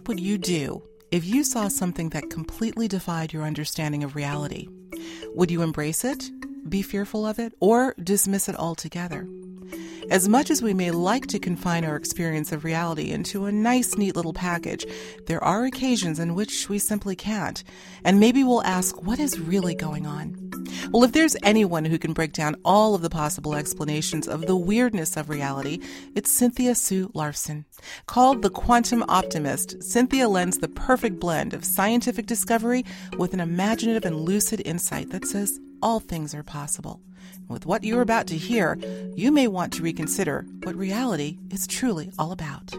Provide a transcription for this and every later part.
What would you do if you saw something that completely defied your understanding of reality? Would you embrace it, be fearful of it, or dismiss it altogether? As much as we may like to confine our experience of reality into a nice, neat little package, there are occasions in which we simply can't. And maybe we'll ask, what is really going on? Well, if there's anyone who can break down all of the possible explanations of the weirdness of reality, it's Cynthia Sue Larson. Called the quantum optimist, Cynthia lends the perfect blend of scientific discovery with an imaginative and lucid insight that says all things are possible. With what you're about to hear, you may want to reconsider what reality is truly all about.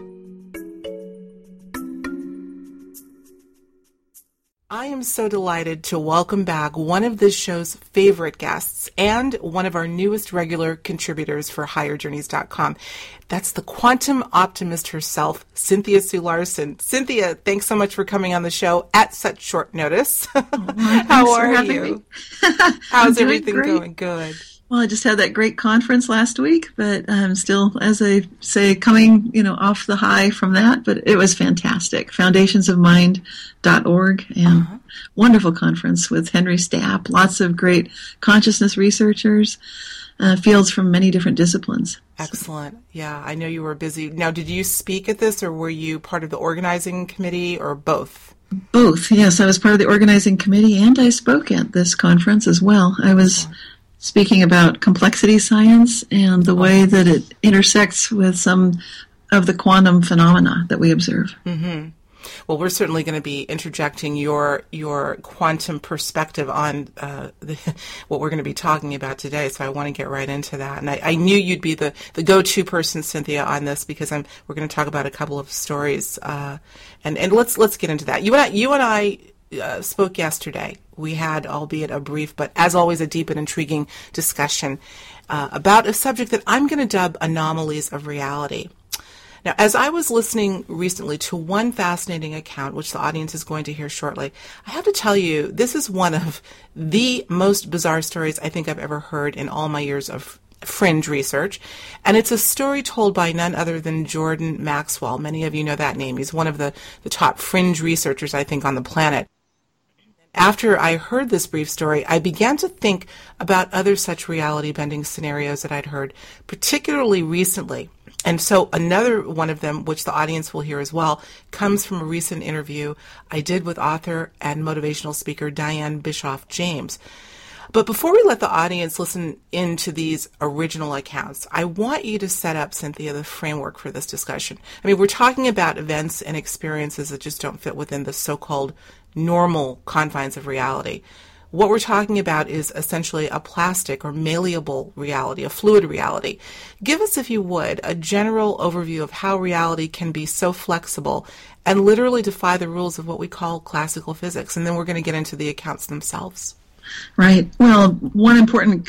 I am so delighted to welcome back one of this show's favorite guests and one of our newest regular contributors for higherjourneys.com. That's the quantum optimist herself, Cynthia Sue Larson. Cynthia, thanks so much for coming on the show at such short notice. Oh, How are you? How's everything great. going? Good. Well, I just had that great conference last week, but I'm still, as I say, coming, you know, off the high from that. But it was fantastic. Foundationsofmind.org and Uh-huh. wonderful conference with Henry Stapp. Lots of great consciousness researchers, uh, fields from many different disciplines. Excellent. Yeah, I know you were busy. Now, did you speak at this or were you part of the organizing committee or both? Both, yes. I was part of the organizing committee and I spoke at this conference as well. I was speaking about complexity science and the way that it intersects with some of the quantum phenomena that we observe. Well, we're certainly going to be interjecting your your quantum perspective on uh, the, what we're going to be talking about today. So I want to get right into that. And I, I knew you'd be the, the go to person, Cynthia, on this because I'm we're going to talk about a couple of stories. Uh, and and let's let's get into that. You and I, you and I uh, spoke yesterday. We had, albeit a brief, but as always, a deep and intriguing discussion uh, about a subject that I'm going to dub anomalies of reality. Now, as I was listening recently to one fascinating account, which the audience is going to hear shortly, I have to tell you, this is one of the most bizarre stories I think I've ever heard in all my years of fringe research. And it's a story told by none other than Jordan Maxwell. Many of you know that name. He's one of the, the top fringe researchers, I think, on the planet. After I heard this brief story, I began to think about other such reality bending scenarios that I'd heard, particularly recently. And so another one of them, which the audience will hear as well, comes from a recent interview I did with author and motivational speaker Diane Bischoff James. But before we let the audience listen into these original accounts, I want you to set up, Cynthia, the framework for this discussion. I mean, we're talking about events and experiences that just don't fit within the so called normal confines of reality. What we're talking about is essentially a plastic or malleable reality, a fluid reality. Give us, if you would, a general overview of how reality can be so flexible and literally defy the rules of what we call classical physics. And then we're going to get into the accounts themselves. Right. Well, one important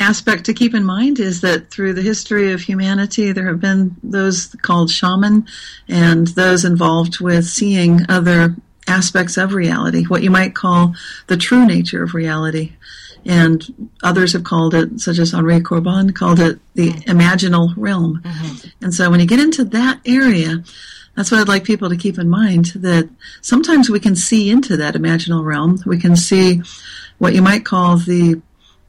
aspect to keep in mind is that through the history of humanity, there have been those called shaman and those involved with seeing other aspects of reality, what you might call the true nature of reality. And others have called it, such as Henri Corbin, called it the mm-hmm. imaginal realm. Mm-hmm. And so when you get into that area, that's what I'd like people to keep in mind that sometimes we can see into that imaginal realm. We can see what you might call the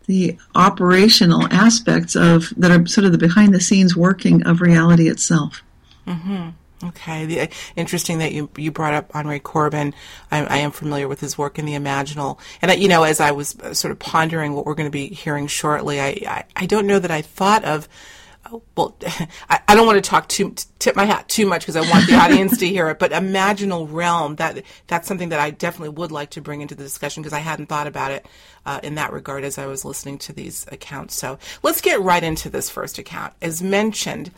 the operational aspects of that are sort of the behind the scenes working of reality itself. Mm-hmm. Okay, the, interesting that you you brought up Henri Corbin. I, I am familiar with his work in the Imaginal, and I, you know, as I was uh, sort of pondering what we're going to be hearing shortly, I, I I don't know that I thought of. oh, Well, I, I don't want to talk too tip my hat too much because I want the audience to hear it. But imaginal realm that that's something that I definitely would like to bring into the discussion because I hadn't thought about it uh, in that regard as I was listening to these accounts. So let's get right into this first account. As mentioned.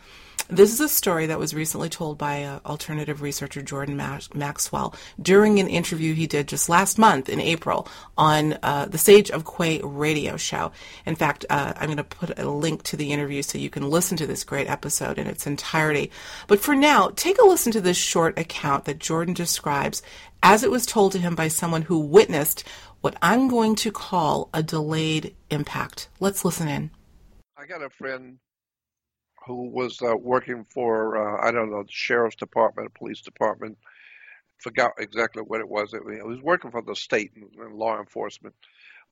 This is a story that was recently told by uh, alternative researcher Jordan Max- Maxwell during an interview he did just last month in April on uh, the Sage of Quay radio show. In fact, uh, I'm going to put a link to the interview so you can listen to this great episode in its entirety. But for now, take a listen to this short account that Jordan describes as it was told to him by someone who witnessed what I'm going to call a delayed impact. Let's listen in. I got a friend who was uh, working for uh, I don't know the sheriff's department, police department, forgot exactly what it was. It, was working for the state and law enforcement,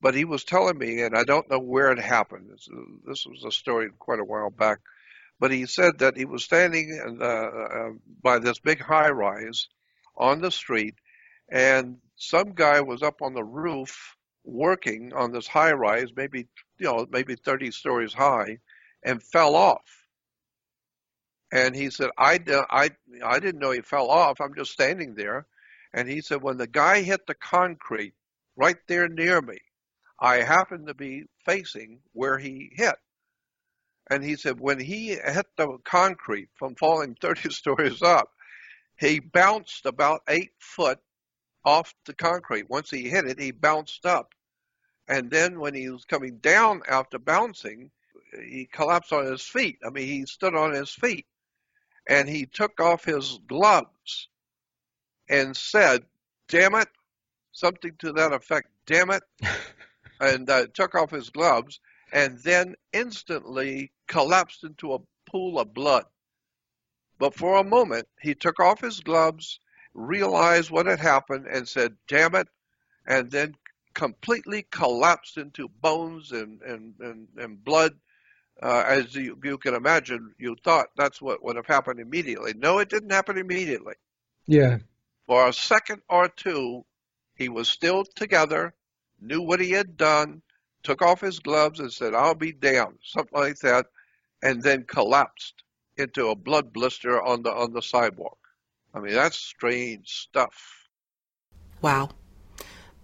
but he was telling me, and I don't know where it happened. This, this was a story quite a while back, but he said that he was standing uh, uh, by this big high rise on the street, and some guy was up on the roof working on this high rise, maybe you know maybe 30 stories high, and fell off. And he said, I, I, I didn't know he fell off. I'm just standing there. And he said, when the guy hit the concrete right there near me, I happened to be facing where he hit. And he said, when he hit the concrete from falling 30 stories up, he bounced about eight foot off the concrete. Once he hit it, he bounced up. And then when he was coming down after bouncing, he collapsed on his feet. I mean, he stood on his feet and he took off his gloves and said, damn it, something to that effect, damn it, and uh, took off his gloves and then instantly collapsed into a pool of blood. But for a moment, he took off his gloves, realized what had happened, and said, damn it, and then completely collapsed into bones and, and, and, and blood uh, as you, you can imagine, you thought that's what would have happened immediately. No, it didn't happen immediately. Yeah. For a second or two, he was still together, knew what he had done, took off his gloves and said, I'll be damned, something like that, and then collapsed into a blood blister on the on the sidewalk. I mean, that's strange stuff. Wow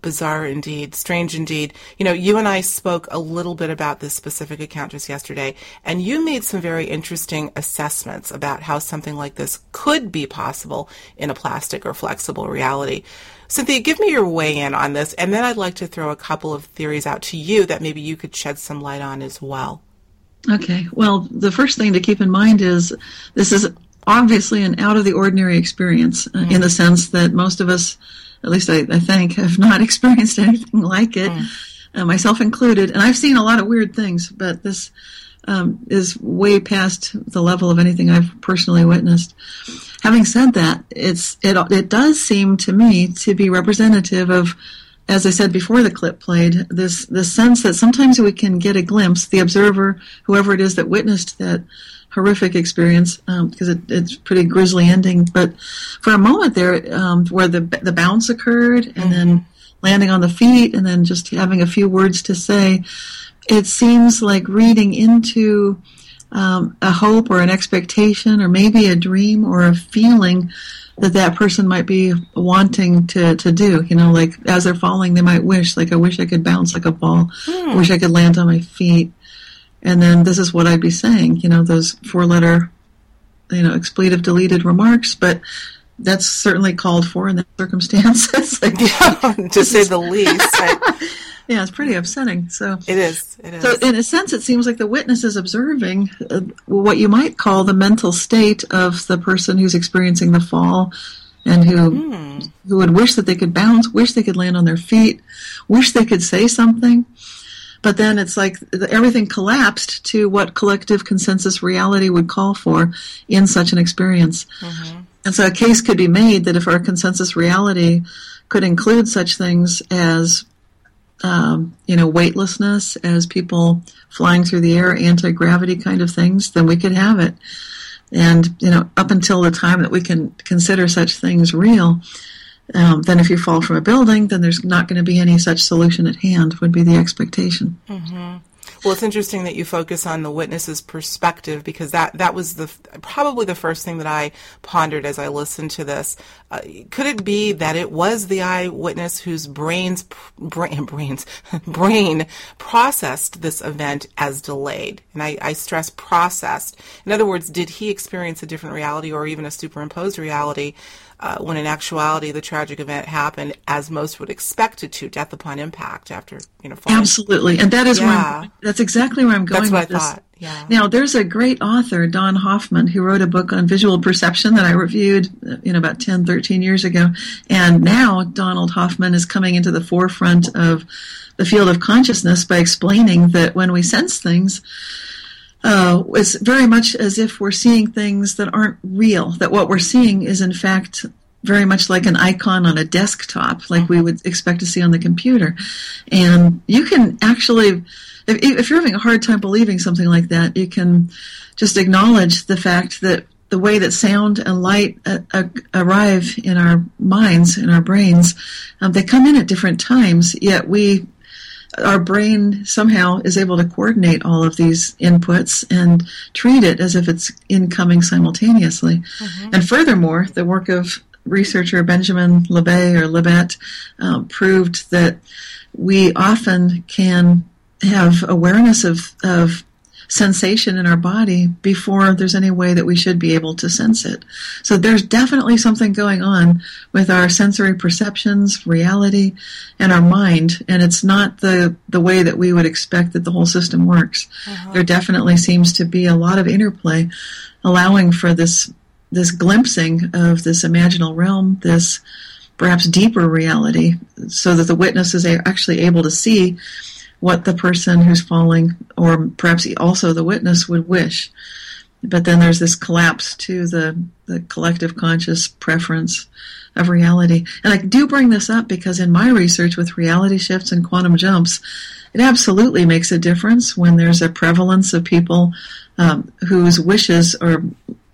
bizarre indeed, strange indeed. You know, you and I spoke a little bit about this specific account just yesterday, and you made some very interesting assessments about how something like this could be possible in a plastic or flexible reality. Cynthia, give me your weigh in on this, and then I'd like to throw a couple of theories out to you that maybe you could shed some light on as well. Okay. Well, the first thing to keep in mind is this is obviously an out of the ordinary experience uh, mm. in the sense that most of us at least I, I think, have not experienced anything like it, mm. uh, myself included. And I've seen a lot of weird things, but this um, is way past the level of anything I've personally witnessed. Having said that, it's it it does seem to me to be representative of, as I said before the clip played, this this sense that sometimes we can get a glimpse, the observer, whoever it is that witnessed that horrific experience because um, it, it's pretty grisly ending. But for a moment there, um, where the the bounce occurred, and mm-hmm. then landing on the feet, and then just having a few words to say, it seems like reading into um, a hope or an expectation, or maybe a dream or a feeling that that person might be wanting to, to do. You know, like as they're falling, they might wish, like, I wish I could bounce like a ball. Hmm. I wish I could land on my feet and then this is what I'd be saying, you know, those four letter, you know, expletive deleted remarks, but that's certainly called for in the circumstances. like, yeah, to say the least. yeah, it's pretty upsetting. So it is. It is. So in a sense, it seems like the witness is observing uh, what you might call the mental state of the person who's experiencing the fall, and who mm. who would wish that they could bounce, wish they could land on their feet, wish they could say something. But then it's like everything collapsed to what collective consensus reality would call for in such an experience. Mm-hmm. And so a case could be made that if our consensus reality could include such things as um, you know, weightlessness as people flying through the air, anti gravity kind of things, then we could have it. And, you know, up until the time that we can consider such things real, um, then if you fall from a building, then there's not going to be any such solution at hand, would be the expectation. Mm-hmm. Well, it's interesting that you focus on the witness's perspective because that, that was the probably the first thing that I pondered as I listened to this. Uh, could it be that it was the eyewitness whose brains brain, brains brain processed this event as delayed? And I, I stress processed. In other words, did he experience a different reality or even a superimposed reality uh, when in actuality the tragic event happened as most would expect it to, death upon impact after you know. Falling. Absolutely, and that is yeah. where I'm, that's exactly where I'm going. That's what I this. thought. Yeah. Now, there's a great author, Don Hoffman, who wrote a book on visual perception that I reviewed, you know, about 10, 13 years ago. And now Donald Hoffman is coming into the forefront of the field of consciousness by explaining that when we sense things, uh, it's very much as if we're seeing things that aren't real, that what we're seeing is in fact very much like an icon on a desktop, like we would expect to see on the computer. And you can actually, if, if you're having a hard time believing something like that, you can just acknowledge the fact that the way that sound and light uh, uh, arrive in our minds, in our brains, um, they come in at different times, yet we our brain somehow is able to coordinate all of these inputs and treat it as if it's incoming simultaneously. Mm-hmm. And furthermore, the work of researcher Benjamin Libet or Libet um, proved that we often can have awareness of, of sensation in our body before there's any way that we should be able to sense it. So there's definitely something going on with our sensory perceptions, reality, and our mind, and it's not the, the way that we would expect that the whole system works. Uh-huh. There definitely seems to be a lot of interplay allowing for this this glimpsing of this imaginal realm, this perhaps deeper reality, so that the witness is actually able to see what the person who's falling, or perhaps also the witness, would wish. But then there's this collapse to the, the collective conscious preference of reality. And I do bring this up because in my research with reality shifts and quantum jumps, it absolutely makes a difference when there's a prevalence of people um, whose wishes are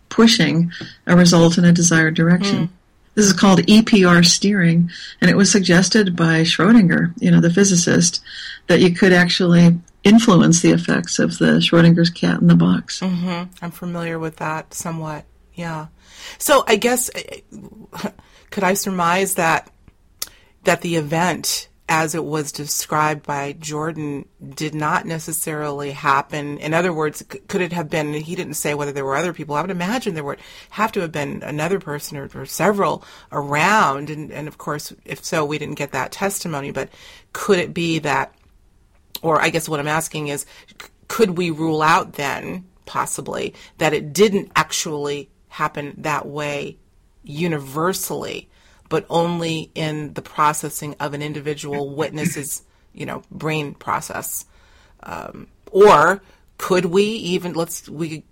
pushing a result in a desired direction. Mm. This is called EPR steering, and it was suggested by Schrodinger, you know, the physicist, that you could actually influence the effects of the Schrodinger's cat in the box. Mm-hmm. I'm familiar with that somewhat. Yeah. So I guess could I surmise that that the event as it was described by Jordan did not necessarily happen. In other words, could it have been, he didn't say whether there were other people. I would imagine there would have to have been another person or, or several around. And, and of course, if so, we didn't get that testimony. But could it be that, or I guess what I'm asking is, could we rule out then, possibly, that it didn't actually happen that way universally? But only in the processing of an individual witness's, you know, brain process. Um, or could we even let's we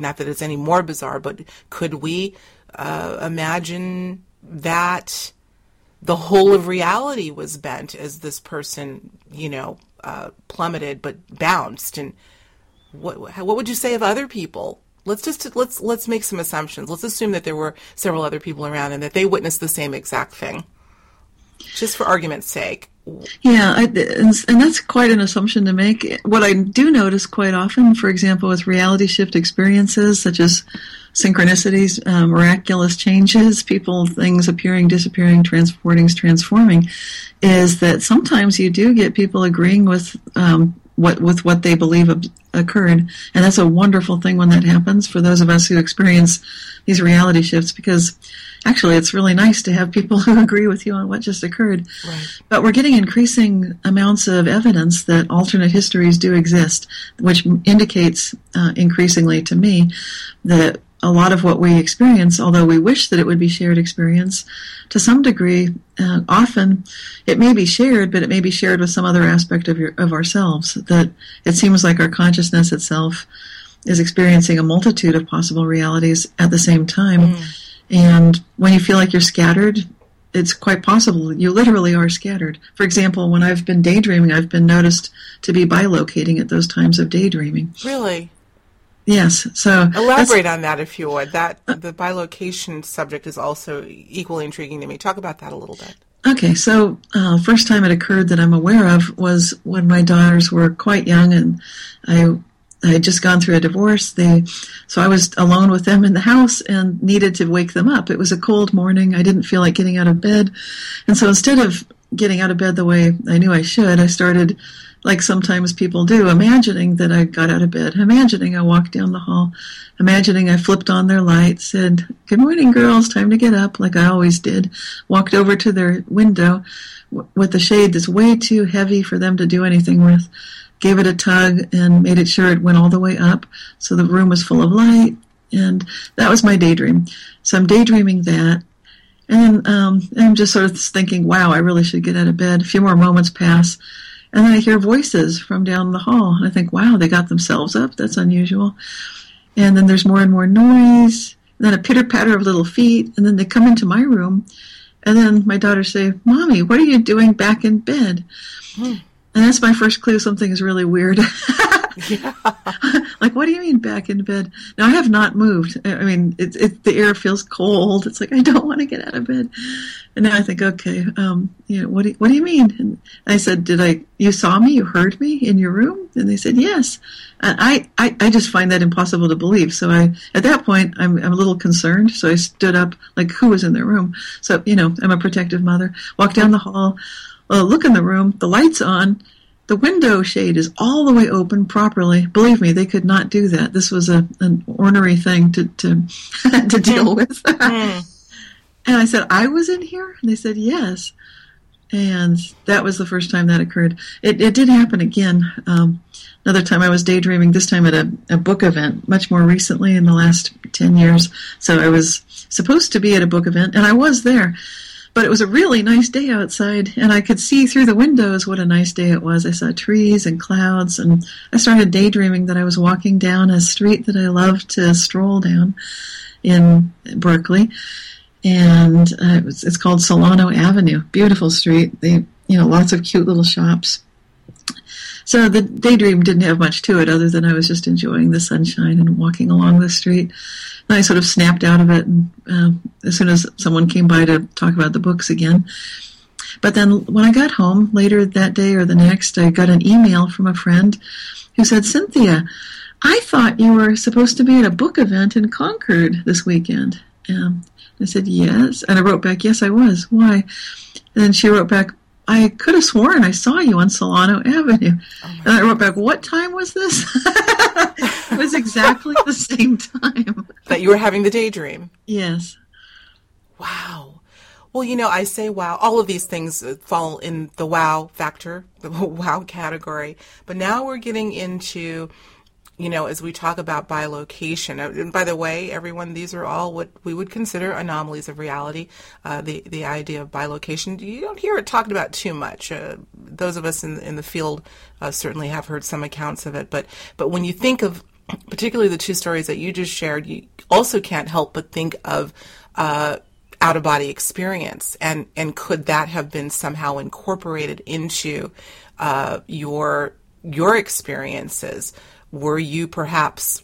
not that it's any more bizarre, but could we uh, imagine that the whole of reality was bent as this person, you know, uh, plummeted but bounced? And what what would you say of other people let's just let's let's make some assumptions. Let's assume that there were several other people around and that they witnessed the same exact thing, just for argument's sake. Yeah, I, and that's quite an assumption to make. What I do notice quite often, for example, with reality shift experiences such as synchronicities, uh, miraculous changes, people, things appearing, disappearing, transporting, transforming, is that sometimes you do get people agreeing with um, what with what they believe occurred, and that's a wonderful thing when that happens for those of us who experience these reality shifts. Because actually, it's really nice to have people who agree with you on what just occurred. Right. But we're getting increasing amounts of evidence that alternate histories do exist, which indicates uh, increasingly to me that a lot of what we experience, although we wish that it would be shared experience, to some degree, uh, often it may be shared, but it may be shared with some other aspect of your of ourselves. That it seems like our consciousness itself is experiencing a multitude of possible realities at the same time. Mm. And when you feel like you're scattered, it's quite possible you literally are scattered. For example, when I've been daydreaming, I've been noticed to be bilocating at those times of daydreaming. Really? Yes. So elaborate on that if you would. That the bilocation subject is also equally intriguing to me. Talk about that a little bit. Okay, so uh, first time it occurred that I'm aware of was when my daughters were quite young, and I I had just gone through a divorce. They, so I was alone with them in the house and needed to wake them up. It was a cold morning. I didn't feel like getting out of bed, and so instead of getting out of bed the way I knew I should, I started like sometimes people do, imagining that I got out of bed, imagining I walked down the hall, imagining I flipped on their light, said, Good morning, girls, time to get up, like I always did, walked over to their window with the shade that's way too heavy for them to do anything with, gave it a tug, and made it sure it went all the way up so the room was full of light. And that was my daydream. So I'm daydreaming that. And um, I'm just sort of thinking, wow, I really should get out of bed. A few more moments pass and then I hear voices from down the hall. And I think, wow, they got themselves up. That's unusual. And then there's more and more noise. and then a pitter patter of little feet, and then they come into my room, and then my daughter say, "Mommy, what are you doing back in bed?" Hmm. And that's my first clue something is really weird. yeah. like, what do you mean back in bed? Now, I have not moved. I mean, it, it, the air feels cold. It's like, I don't want to get out of bed. And now I think, okay, um, you know, what do, what do you mean? And I said, did I, you saw me, you heard me in your room? And they said, yes. And I, I, I just find that impossible to believe. So I, at that point, I'm, I'm a little concerned. So I stood up, like, who was in their room? So, you know, I'm a protective mother. Walk down the hall, uh, look in the room, the light's on, the window shade is all the way open properly. Believe me, they could not do that. This was a an ornery thing to to to deal with. and I said, "I was in here," and they said, "Yes." And that was the first time that occurred. It, it did happen again. Um, another time I was daydreaming. This time at a, a book event, much more recently in the last ten years. So I was supposed to be at a book event, and I was there but it was a really nice day outside, and I could see through the windows what a nice day it was. I saw trees and clouds, and I started daydreaming that I was walking down a street that I love to stroll down in Berkeley, and uh, it was, it's called Solano Avenue. Beautiful street. They, you know, lots of cute little shops. So the daydream didn't have much to it other than I was just enjoying the sunshine and walking along the street. And I sort of snapped out of it and, uh, as soon as someone came by to talk about the books again. But then when I got home later that day or the next, I got an email from a friend who said, Cynthia, I thought you were supposed to be at a book event in Concord this weekend. Um, I said, yes. And I wrote back, yes, I was. Why? And she wrote back, I could have sworn I saw you on Solano Avenue. Oh and I wrote back, what time was this? it was exactly the same time. That you were having the daydream. Yes. Wow. Well, you know, I say wow. All of these things uh, fall in the wow factor, the wow category. But now we're getting into you know, as we talk about bilocation. Uh, and by the way, everyone, these are all what we would consider anomalies of reality. Uh, the the idea of bilocation, you don't hear it talked about too much. Uh, those of us in in the field uh, certainly have heard some accounts of it, but but when you think of particularly the two stories that you just shared, you also can't help but think of uh, out of body experience, and and could that have been somehow incorporated into uh, your your experiences? Were you perhaps,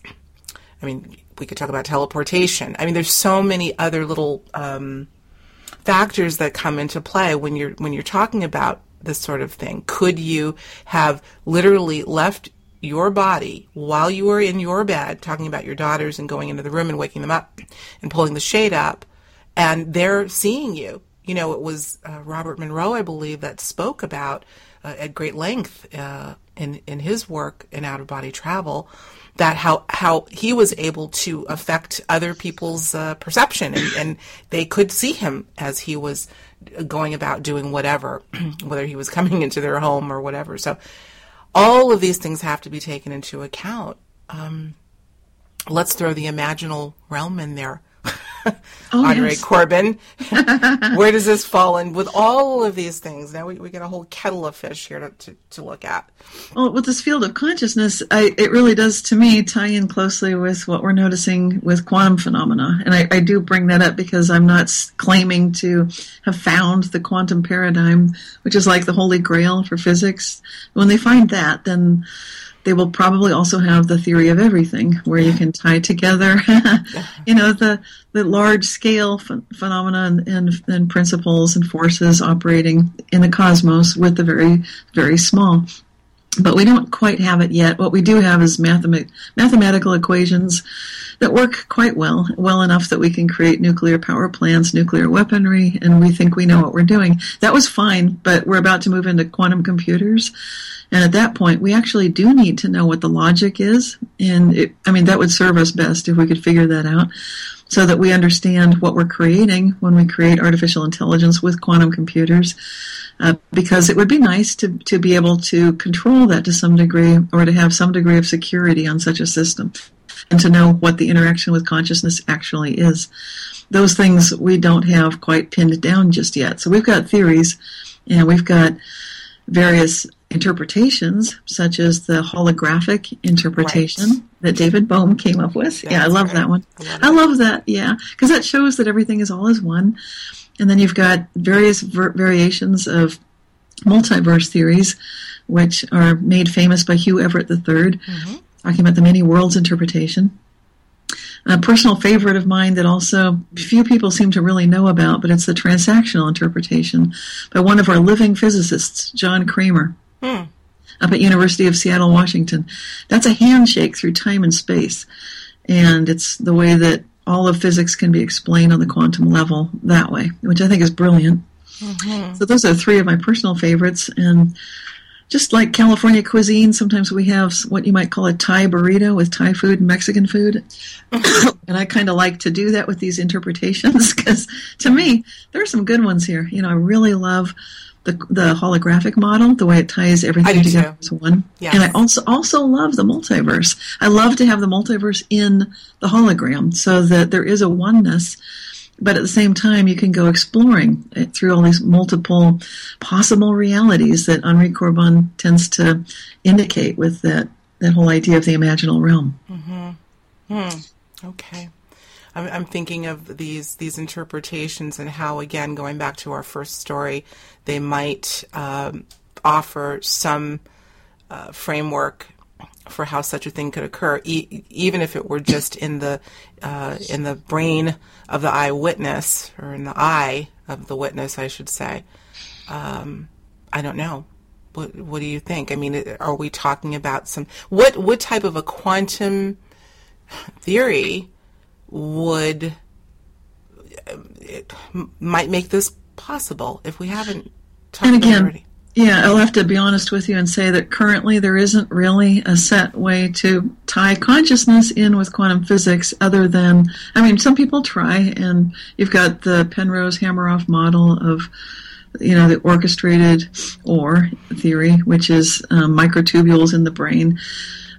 I mean, we could talk about teleportation. I mean, there's so many other little um, factors that come into play when you're when you're talking about this sort of thing. Could you have literally left your body while you were in your bed, talking about your daughters and going into the room and waking them up and pulling the shade up, and they're seeing you? You know, it was uh, Robert Monroe, I believe, that spoke about uh, at great length uh, in in his work in out of body travel that how how he was able to affect other people's uh, perception and, and they could see him as he was going about doing whatever whether he was coming into their home or whatever. So all of these things have to be taken into account. Um, let's throw the imaginal realm in there oh, Andre yes. Corbin. Where does this fall in with all of these things? Now we, we get a whole kettle of fish here to, to, to look at. Well, with this field of consciousness, I, it really does, to me, tie in closely with what we're noticing with quantum phenomena. And I, I do bring that up because I'm not claiming to have found the quantum paradigm, which is like the holy grail for physics. When they find that, then they will probably also have the theory of everything, where you can tie together, you know, the the large scale ph- phenomena and, and, and principles and forces operating in the cosmos with the very very small. But we don't quite have it yet. What we do have is mathemat- mathematical equations that work quite well, well enough that we can create nuclear power plants, nuclear weaponry, and we think we know what we're doing. That was fine, but we're about to move into quantum computers and at that point, we actually do need to know what the logic is. And it, I mean, that would serve us best if we could figure that out so that we understand what we're creating when we create artificial intelligence with quantum computers. Uh, because it would be nice to, to be able to control that to some degree or to have some degree of security on such a system and to know what the interaction with consciousness actually is. Those things we don't have quite pinned down just yet. So we've got theories and we've got various interpretations, such as the holographic interpretation. Right. that David Bohm came up with. That's yeah, I love right. that one. I love I love that. Yeah, because that shows that everything is all as one. And then you've got various ver- variations of multiverse theories, which are made famous by Hugh Everett III, mm-hmm. talking about the many worlds interpretation. A personal favorite of mine that also few people seem to really know about, but it's the transactional interpretation by one of our living physicists, John Cramer, Hmm. up at University of Seattle, Washington. That's a handshake through time and space, and it's the way that all of physics can be explained on the quantum level that way, which I think is brilliant. So those are three of my personal favorites, and just like California cuisine, sometimes we have what you might call a Thai burrito with Thai food and Mexican food. and I kind of like to do that with these interpretations because to me, there are some good ones here. You know, I really love the, the holographic model, the way it ties everything together too. as one. Yes. And I also also love the multiverse. I love to have the multiverse in the hologram so that there is a oneness but at the same time, you can go exploring it through all these multiple possible realities that Henri Corbin tends to indicate with that, that whole idea of the imaginal realm. Mm-hmm. Hmm. Okay. I'm, I'm thinking of these these interpretations and how, again, going back to our first story, they might um, offer some uh, framework for how such a thing could occur, e- even if it were just in the uh, in the brain of the eyewitness or in the eye of the witness, I should say. Um, I don't know. What What do you think? I mean, are we talking about some what what type of a quantum theory would it might make this possible if we haven't talked And again, already. yeah, I'll have to be honest with you and say that currently there isn't really a set way to tie consciousness in with quantum physics other than, I mean, some people try, and you've got the Penrose Hameroff model of you know, the orchestrated or theory, which is um, microtubules in the brain.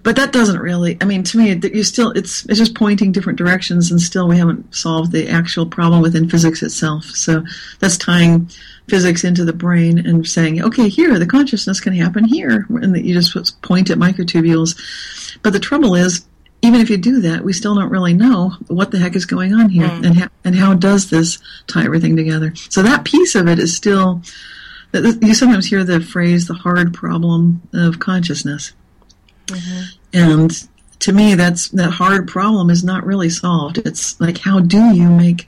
But that doesn't really. I mean, to me, that you still it's it's just pointing different directions, and still we haven't solved the actual problem within physics itself. So that's tying physics into the brain and saying, okay, here the consciousness can happen here, and that you just point at microtubules. But the trouble is, even if you do that, we still don't really know what the heck is going on here, hmm. and how, and how does this tie everything together. So that piece of it is still. You sometimes hear the phrase "the hard problem of consciousness," Mm-hmm. and to me, that's that hard problem is not really solved. It's like how do you make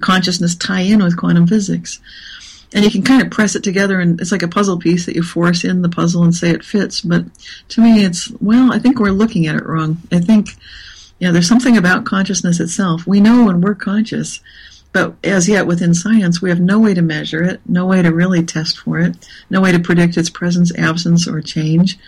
consciousness tie in with quantum physics? and you can kind of press it together and it's like a puzzle piece that you force in the puzzle and say it fits. But to me it's well i think we're looking at it wrong. I think you know there's something about consciousness itself. We know when we're conscious but as yet within science we have no way to measure it no way to really test for it no way to predict its presence absence or change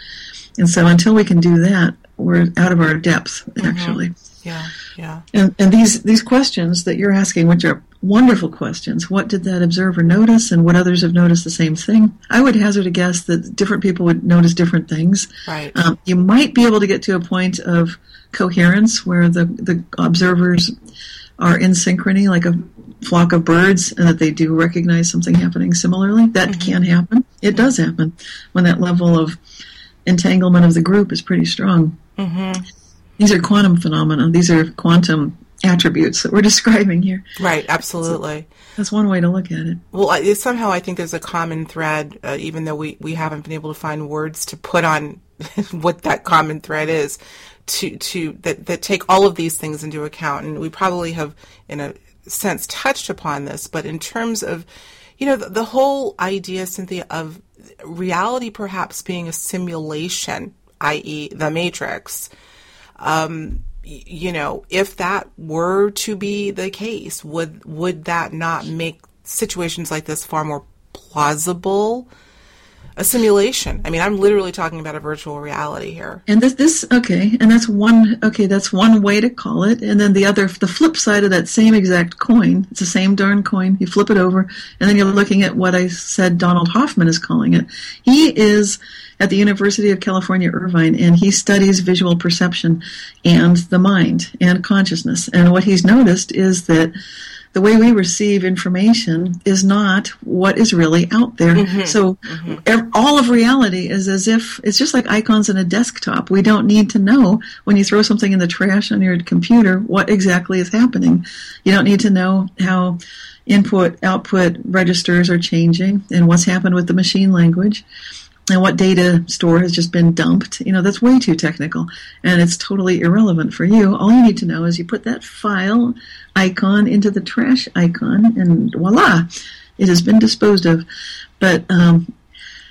and so until we can do that we're out of our depth actually Yeah, yeah. and, and these these questions that you're asking, which are wonderful questions, what did that observer notice, and what others have noticed the same thing? I would hazard a guess that different people would notice different things. Right. Um, you might be able to get to a point of coherence where the the observers are in synchrony, like a flock of birds, and that they do recognize something happening similarly. That can happen. It does happen when that level of entanglement of the group is pretty strong. These are quantum phenomena. These are quantum attributes that we're describing here. Right, absolutely. That's one way to look at it. Well, I- somehow I think there's a common thread, uh, even though we, we haven't been able to find words to put on what that common thread is, to to that that take all of these things into account. And we probably have, in a sense, touched upon this. But in terms of, you know, the, the whole idea, Cynthia, of reality perhaps being a simulation, i.e., the Matrix um, you know, if that were to be the case, would would that not make situations like this far more plausible? A simulation. I mean, I'm literally talking about a virtual reality here. And this, this, okay, and that's one, okay, that's one way to call it. And then the other, the flip side of that same exact coin, it's the same darn coin. You flip it over, and then you're looking at what I said Donald Hoffman is calling it. He is at the University of California, Irvine, and he studies visual perception and the mind and consciousness. And what he's noticed is that the way we receive information is not what is really out there. Mm-hmm. So ev- all of reality is as if it's just like icons in a desktop. We don't need to know when you throw something in the trash on your computer what exactly is happening. You don't need to know how input output registers are changing and what's happened with the machine language and what data store has just been dumped. You know, that's way too technical and it's totally irrelevant for you. All you need to know is you put that file icon into the trash icon and voila, it has been disposed of. But, um,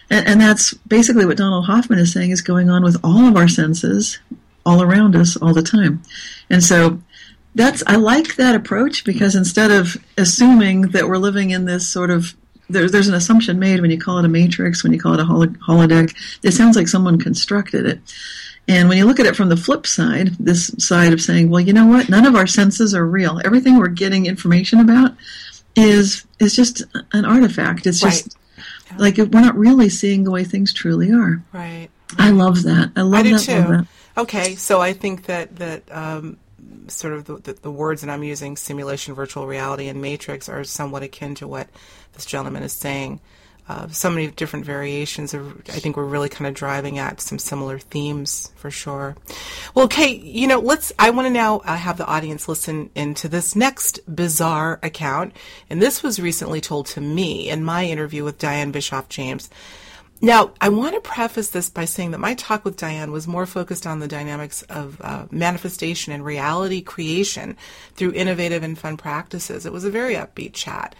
and, and that's basically what Donald Hoffman is saying is going on with all of our senses all around us all the time. And so that's I like that approach because instead of assuming that we're living in this sort of there, there's an assumption made when you call it a matrix, when you call it a holodeck. It sounds like someone constructed it. And when you look at it from the flip side, this side of saying, well, you know what? None of our senses are real. Everything we're getting information about is is just an artifact. It's just like we're not really seeing the way things truly are. Right. I love that. I love I do that. love too. that. Okay, so I think that that um, sort of the, the, the words that I'm using, simulation, virtual reality, and matrix, are somewhat akin to what this gentleman is saying. Uh, so many different variations of, I think we're really kind of driving at some similar themes for sure. Well, Kate, you know, let's, I want to now uh, have the audience listen into this next bizarre account. And this was recently told to me in my interview with Diane Bischoff James. Now, I want to preface this by saying that my talk with Diane was more focused on the dynamics of uh, manifestation and reality creation through innovative and fun practices. It was a very upbeat chat.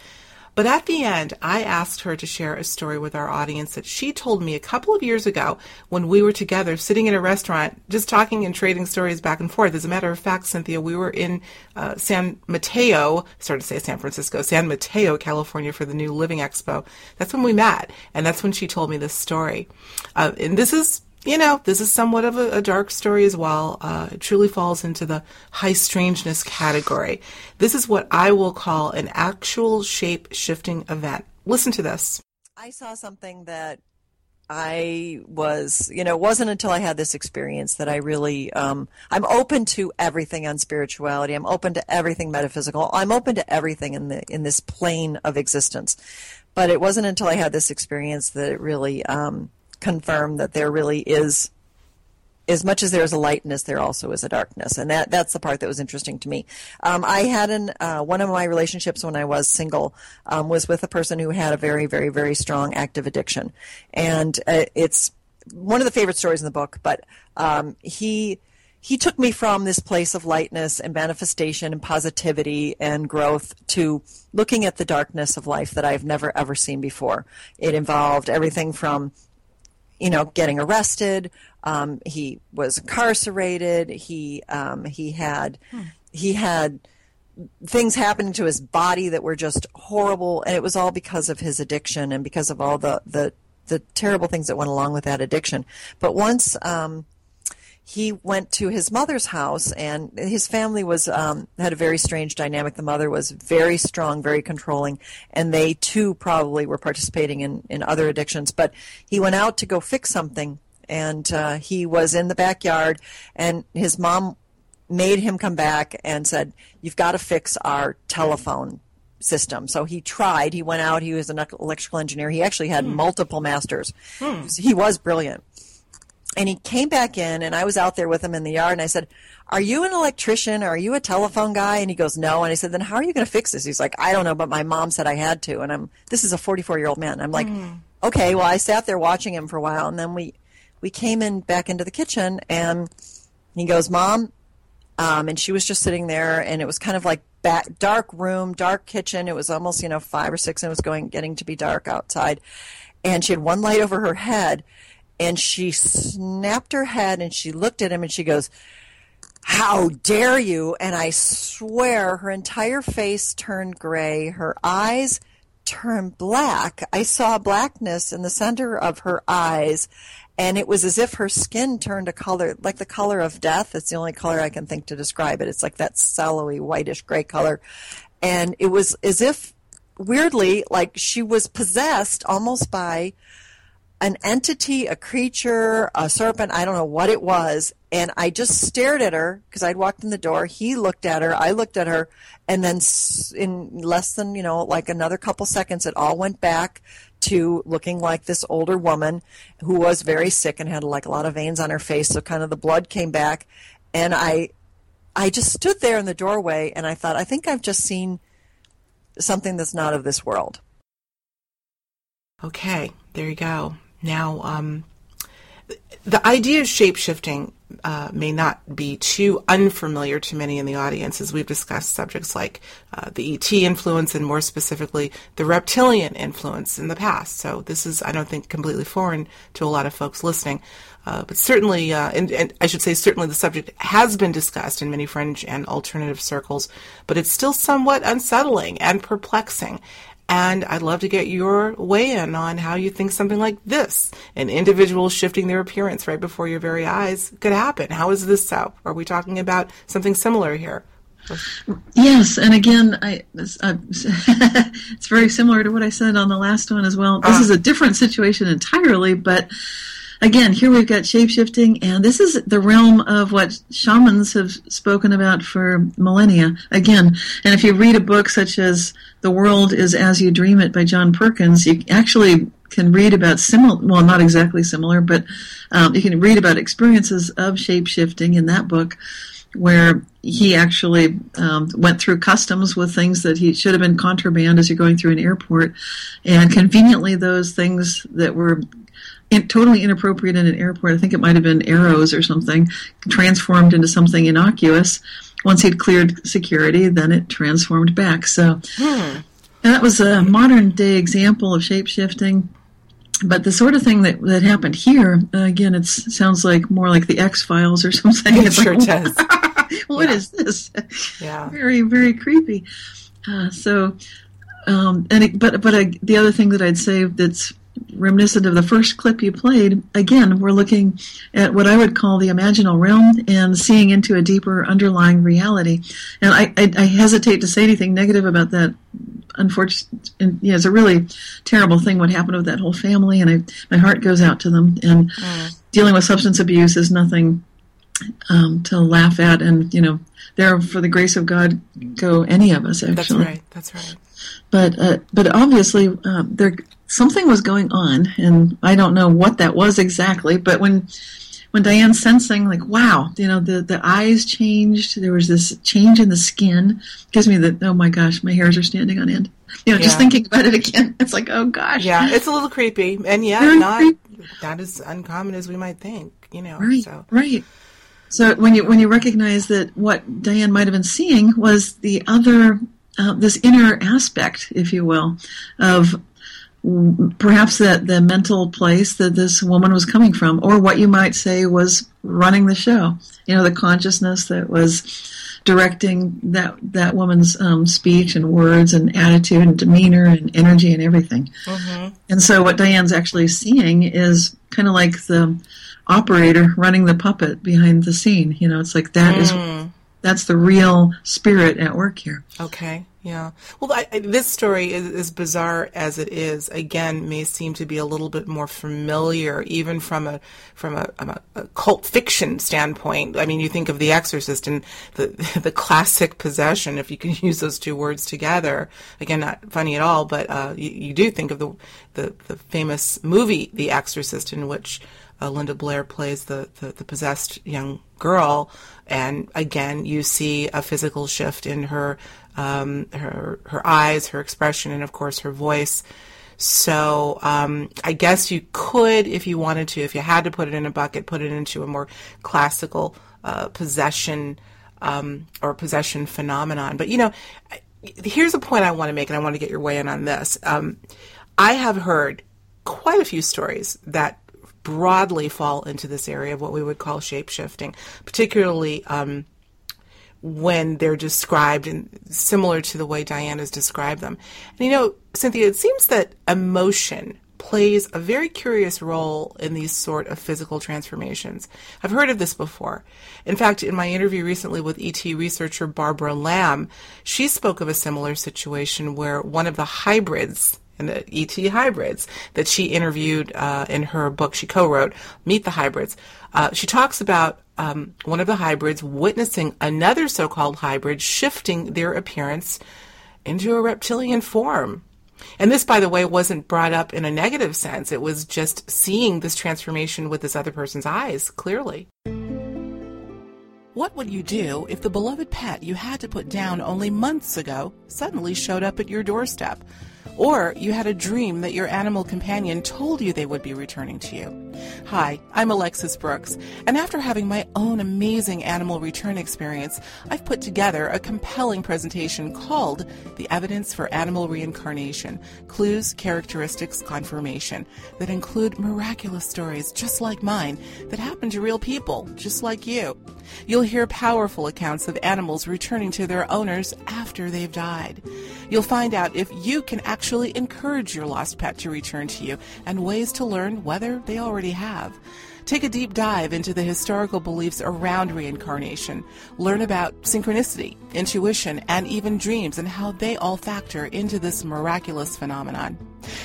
But at the end, I asked her to share a story with our audience that she told me a couple of years ago when we were together sitting in a restaurant, just talking and trading stories back and forth. As a matter of fact, Cynthia, we were in uh, San Mateo, started to say San Francisco, San Mateo, California for the New Living Expo. That's when we met, and that's when she told me this story. Uh, and this is you know, this is somewhat of a, a dark story as well. Uh, it truly falls into the high strangeness category. This is what I will call an actual shape shifting event. Listen to this. I saw something that I was, you know, it wasn't until I had this experience that I really, um, I'm open to everything on spirituality. I'm open to everything metaphysical. I'm open to everything in the in this plane of existence. But it wasn't until I had this experience that it really um, confirmed that there really is as much as there is a lightness, there also is a darkness, and that that's the part that was interesting to me. Um, I had an uh, one of my relationships when I was single um, was with a person who had a very, very, very strong active addiction, and uh, it's one of the favorite stories in the book. But um, he he took me from this place of lightness and manifestation and positivity and growth to looking at the darkness of life that I've never ever seen before. It involved everything from you know, getting arrested. Um, he was incarcerated. He um, he had he had things happening to his body that were just horrible, and it was all because of his addiction and because of all the the, the terrible things that went along with that addiction. But once um, he went to his mother's house, and his family was um, had a very strange dynamic. The mother was very strong, very controlling, and they too probably were participating in in other addictions. But he went out to go fix something, and uh, he was in the backyard, and his mom made him come back and said, "You've got to fix our telephone." system. So he tried. He went out. He was an electrical engineer. He actually had multiple masters. He was brilliant and he came back in and I was out there with him in the yard and I said, Are you an electrician or are you a telephone guy? And he goes, No. And I said, Then how are you going to fix this? He's like, I don't know, but my mom said I had to. And I'm, this is a 44 year old man. I'm like, Okay, well, I sat there watching him for a while and then we, we came in back into the kitchen and he goes, Mom, um, and she was just sitting there and it was kind of like back, dark room, dark kitchen. It was almost, you know, five or six and it was going, getting to be dark outside. And she had one light over her head and she snapped her head and she looked at him and she goes, How dare you? And I swear her entire face turned gray. Her eyes turned black. I saw blackness in the center of her eyes. And it was as if her skin turned a color, like the color of death. It's the only color I can think to describe it. It's like that sallowy, whitish gray color. And it was as if, weirdly, like she was possessed almost by an entity, a creature, a serpent, I don't know what it was. And I just stared at her because I'd walked in the door. He looked at her. I looked at her. And then in less than, you know, like another couple seconds, it all went back to looking like this older woman who was very sick and had like a lot of veins on her face. So kind of the blood came back. And I, I just stood there in the doorway and I thought, I think I've just seen something that's not of this world. Okay, there you go. Now, um, the idea of shape shifting uh, may not be too unfamiliar to many in the audience as we've discussed subjects like uh, the ET influence and more specifically the reptilian influence in the past. So this is, I don't think, completely foreign to a lot of folks listening. Uh, but certainly, uh, and, and, I should say, certainly the subject has been discussed in many fringe and alternative circles, but it's still somewhat unsettling and perplexing. And I'd love to get your weigh in on how you think something like this, an individual shifting their appearance right before your very eyes, could happen. How is this so? Are we talking about something similar here? Yes, and again, I, it's, uh, it's very similar to what I said on the last one as well. This uh, is a different situation entirely, but again, here we've got shapeshifting, and this is the realm of what shamans have spoken about for millennia. Again, and if you read a book such as The World is As You Dream It by John Perkins, you actually can read about similar, well, not exactly similar, but um, you can read about experiences of shapeshifting in that book where he actually um, went through customs with things that he should have been contraband as you're going through an airport. And conveniently, those things that were in, totally inappropriate in an airport. I think it might have been arrows or something, transformed into something innocuous. Once he'd cleared security, then it transformed back. So hmm. that was a modern day example of shape shifting. But the sort of thing that, that happened here, uh, again, it sounds like more like the X Files or something. It sure like, does. what yeah. is this? Yeah. Very, very creepy. Uh, so, um, and it, but but I, the other thing that I'd say that's reminiscent of the first clip you played, again, we're looking at what I would call the imaginal realm and seeing into a deeper underlying reality. And I, I, I hesitate to say anything negative about that. Unfortunately, yeah, it's a really terrible thing what happened with that whole family, and I, my heart goes out to them. And mm. dealing with substance abuse is nothing um, to laugh at. And, you know, there, for the grace of God, go any of us, actually. That's right. That's right. But, uh, but obviously, uh, there something was going on, and I don't know what that was exactly. But when when Diane's sensing, like, wow, you know, the the eyes changed. There was this change in the skin. Gives me the oh my gosh, my hairs are standing on end. You know, yeah. just thinking about it again, it's like, oh gosh. Yeah, it's a little creepy, and yeah, Very not creepy. not as uncommon as we might think. You know, right, so. right. So when you when you recognize that what Diane might have been seeing was the other uh, this inner aspect, if you will, of perhaps that the mental place that this woman was coming from, or what you might say was running the show. You know, the consciousness that was directing that that woman's um, speech and words and attitude and demeanor and energy and everything. Mm-hmm. And so, what Diane's actually seeing is kind of like the operator running the puppet behind the scene. You know, it's like that mm. is that's the real spirit at work here. Okay. Yeah. Well, I, I, this story, is, as bizarre as it is, again, may seem to be a little bit more familiar, even from a from a, a, a, cult fiction standpoint. I mean, you think of The Exorcist and the the classic possession, if you can use those two words together. Again, not funny at all, but uh, you, you, do think of the, the the famous movie The Exorcist, in which uh, Linda Blair plays the, the the possessed young girl, and again, you see a physical shift in her um, her her eyes, her expression, and of course her voice. So um, I guess you could, if you wanted to, if you had to put it in a bucket, put it into a more classical uh, possession um, or possession phenomenon. But you know, here's a point I want to make, and I want to get your weigh in on this. Um, I have heard quite a few stories that broadly fall into this area of what we would call shape shifting, particularly um, when they're described and similar to the way Diana's described them. And you know, Cynthia, it seems that emotion plays a very curious role in these sort of physical transformations. I've heard of this before. In fact, in my interview recently with ET researcher Barbara Lamb, she spoke of a similar situation where one of the hybrids and the ET hybrids that she interviewed uh, in her book she co-wrote, Meet the Hybrids. Uh, she talks about um, one of the hybrids witnessing another so-called hybrid shifting their appearance into a reptilian form. And this, by the way, wasn't brought up in a negative sense. It was just seeing this transformation with this other person's eyes clearly. What would you do if the beloved pet you had to put down only months ago suddenly showed up at your doorstep? Or you had a dream that your animal companion told you they would be returning to you. Hi, I'm Alexis Brooks, and after having my own amazing animal return experience, I've put together a compelling presentation called The Evidence for Animal Reincarnation Clues, Characteristics, Confirmation that include miraculous stories just like mine that happen to real people just like you. You'll hear powerful accounts of animals returning to their owners after they've died. You'll find out if you can actually encourage your lost pet to return to you and ways to learn whether they already have. Take a deep dive into the historical beliefs around reincarnation. Learn about synchronicity, intuition, and even dreams and how they all factor into this miraculous phenomenon.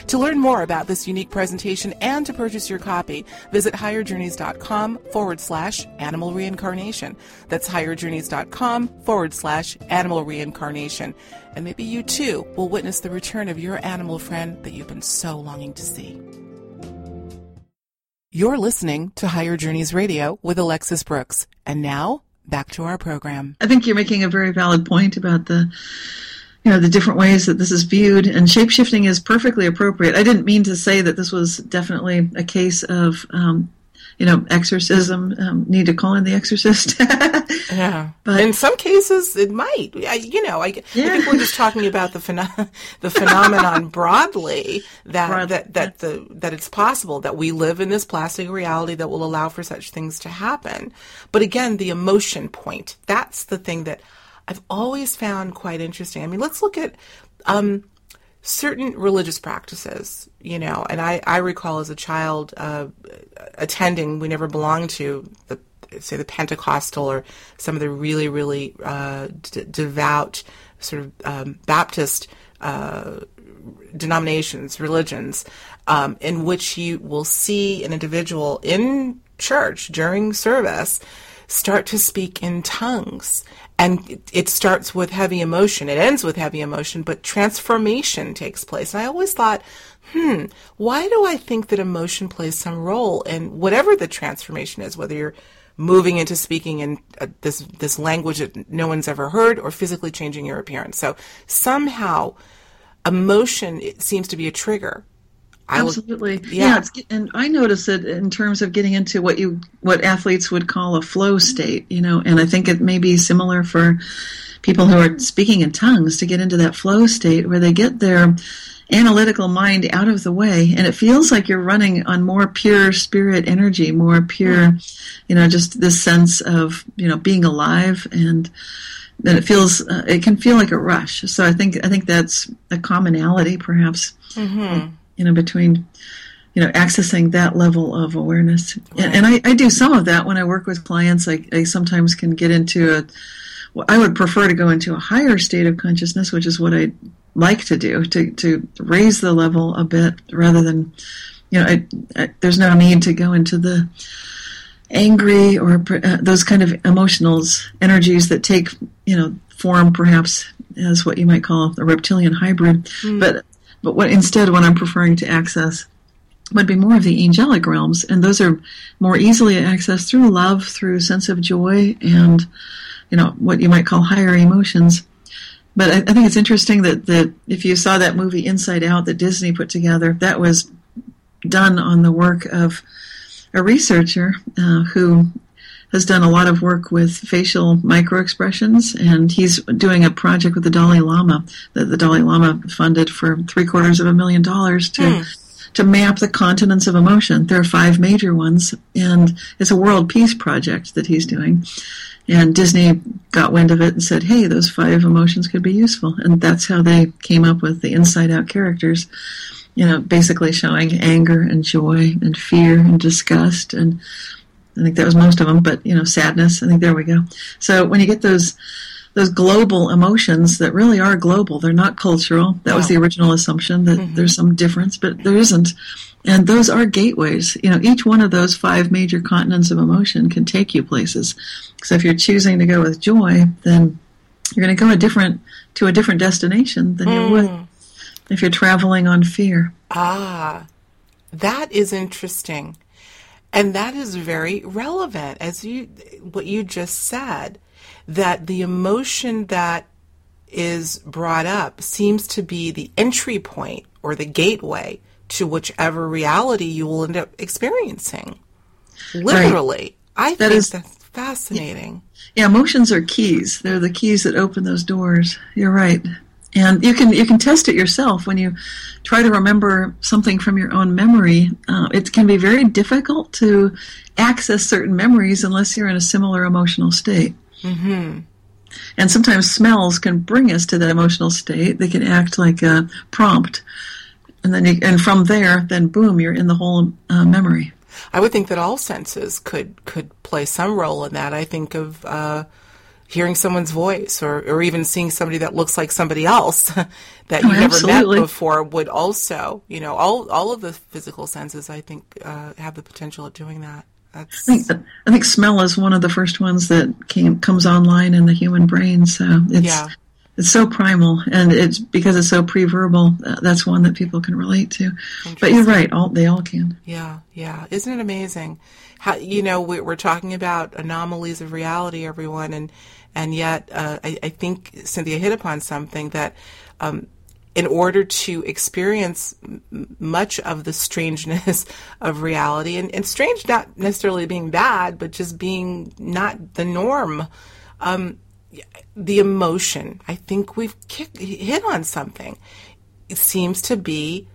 To learn more about this unique presentation and to purchase your copy, visit higherjourneys.com forward slash animal reincarnation. That's higherjourneys.com forward slash animal reincarnation. And maybe you too will witness the return of your animal friend that you've been so longing to see. You're listening to Higher Journeys Radio with Alexis Brooks. And now, back to our program. I think you're making a very valid point about the you know the different ways that this is viewed and shapeshifting is perfectly appropriate i didn't mean to say that this was definitely a case of um, you know exorcism um, need to call in the exorcist yeah but in some cases it might I, you know I, yeah. I, think we're just talking about the pheno- the phenomenon broadly that Broad, that that yeah. the that it's possible that we live in this plastic reality that will allow for such things to happen but again the emotion point that's the thing that I've always found quite interesting. I mean, let's look at um, certain religious practices, you know, and I, I recall as a child uh, attending, we never belonged to the say the Pentecostal or some of the really, really uh, d- devout sort of um, Baptist uh, denominations, religions, um, in which you will see an individual in church during service start to speak in tongues and it starts with heavy emotion. It ends with heavy emotion, but transformation takes place. And I always thought, hmm, why do I think that emotion plays some role in whatever the transformation is, whether you're moving into speaking in uh, this this language that no one's ever heard or physically changing your appearance. So somehow emotion seems to be a trigger I Absolutely, yeah. yeah and I notice it in terms of getting into what you what athletes would call a flow state, you know, and I think it may be similar for people who are speaking in tongues to get into that flow state where they get their analytical mind out of the way. And it feels like you're running on more pure spirit energy more pure you know just this sense of you know being alive. And then it feels uh, it can feel like a rush. So i think i think that's a commonality perhaps. Mm-hmm you know, between, you know, accessing that level of awareness. Right. And, and I, I, do some of that when I work with clients. I, I sometimes can get into a, well, I would prefer to go into a higher state of consciousness, which is what I like to do, to, to raise the level a bit rather than, you know, I, I, there's no need to go into the angry or uh, those kind of emotionals, energies that take, you know, form perhaps as what you might call a reptilian hybrid. Mm. But but what instead, what I'm preferring to access would be more of the angelic realms, and those are more easily accessed through love, through sense of joy, and you know what you might call higher emotions. But I, I think it's interesting that that if you saw that movie Inside Out that Disney put together, that was done on the work of a researcher uh, who has done a lot of work with facial microexpressions, and he's doing a project with the Dalai Lama that the Dalai Lama funded for three quarters of a million dollars to. Mm. To map the continents of emotion. There are five major ones, and it's a world peace project that he's doing. And Disney got wind of it and said, hey, those five emotions could be useful. And that's how they came up with the inside out characters, you know, basically showing anger and joy and fear and disgust and I think that was most of them, but you know, sadness. I think there we go. So when you get those those global emotions that really are global. They're not cultural. That was the original assumption that mm-hmm. there's some difference, but there isn't. And those are gateways. You know, each one of those five major continents of emotion can take you places. So if you're choosing to go with joy, then you're going to go a different to a different destination than mm. you would hmm. if you're traveling on fear. Ah, that is interesting. And that is very relevant as you what you just said that the emotion that is brought up seems to be the entry point or the gateway to whichever reality you will end up experiencing. Literally. Right. I that think is, that's fascinating. Yeah, emotions are keys. They're the keys that open those doors. You're right. And you can you can test it yourself when you try to remember something from your own memory. Uh, it can be very difficult to access certain memories unless you're in a similar emotional state. Mm-hmm. And sometimes smells can bring us to that emotional state. They can act like a prompt, and then you, and from there, then boom, you're in the whole uh, memory. I would think that all senses could could play some role in that. I think of uh, hearing someone's voice, or or even seeing somebody that looks like somebody else that you oh, never met before would also, you know, all all of the physical senses. I think uh, have the potential of doing that. That's... I think, I think smell is one of the first ones that came comes online in the human brain. So it's yeah. It's so primal, and it's because it's so pre-verbal. Uh, that's one that people can relate to. But you're right; all they all can. Yeah, yeah. Isn't it amazing? How you know we, are talking about anomalies of reality, everyone, and and yet uh, I, I, think Cynthia hit upon something that. Um, in order to experience m- much of the strangeness of reality, and, and, strange not necessarily being bad, but just being not the norm. Um, the emotion, I think we've hit on something. It seems to be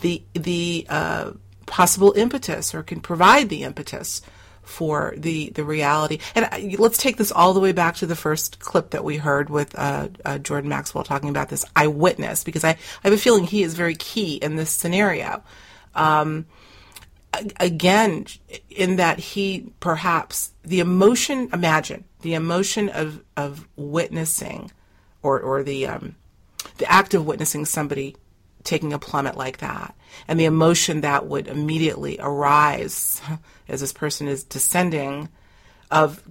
the the uh, possible impetus, or can provide the impetus for the the reality. And let's take this all the way back to the first clip that we heard with uh, uh, Jordan Maxwell talking about this eyewitness, because I, I have a feeling he is very key in this scenario. Um, again, in that he perhaps the emotion, imagine the emotion of of witnessing, or or the um, the act of witnessing somebody taking a plummet like that and the emotion that would immediately arise as this person is descending of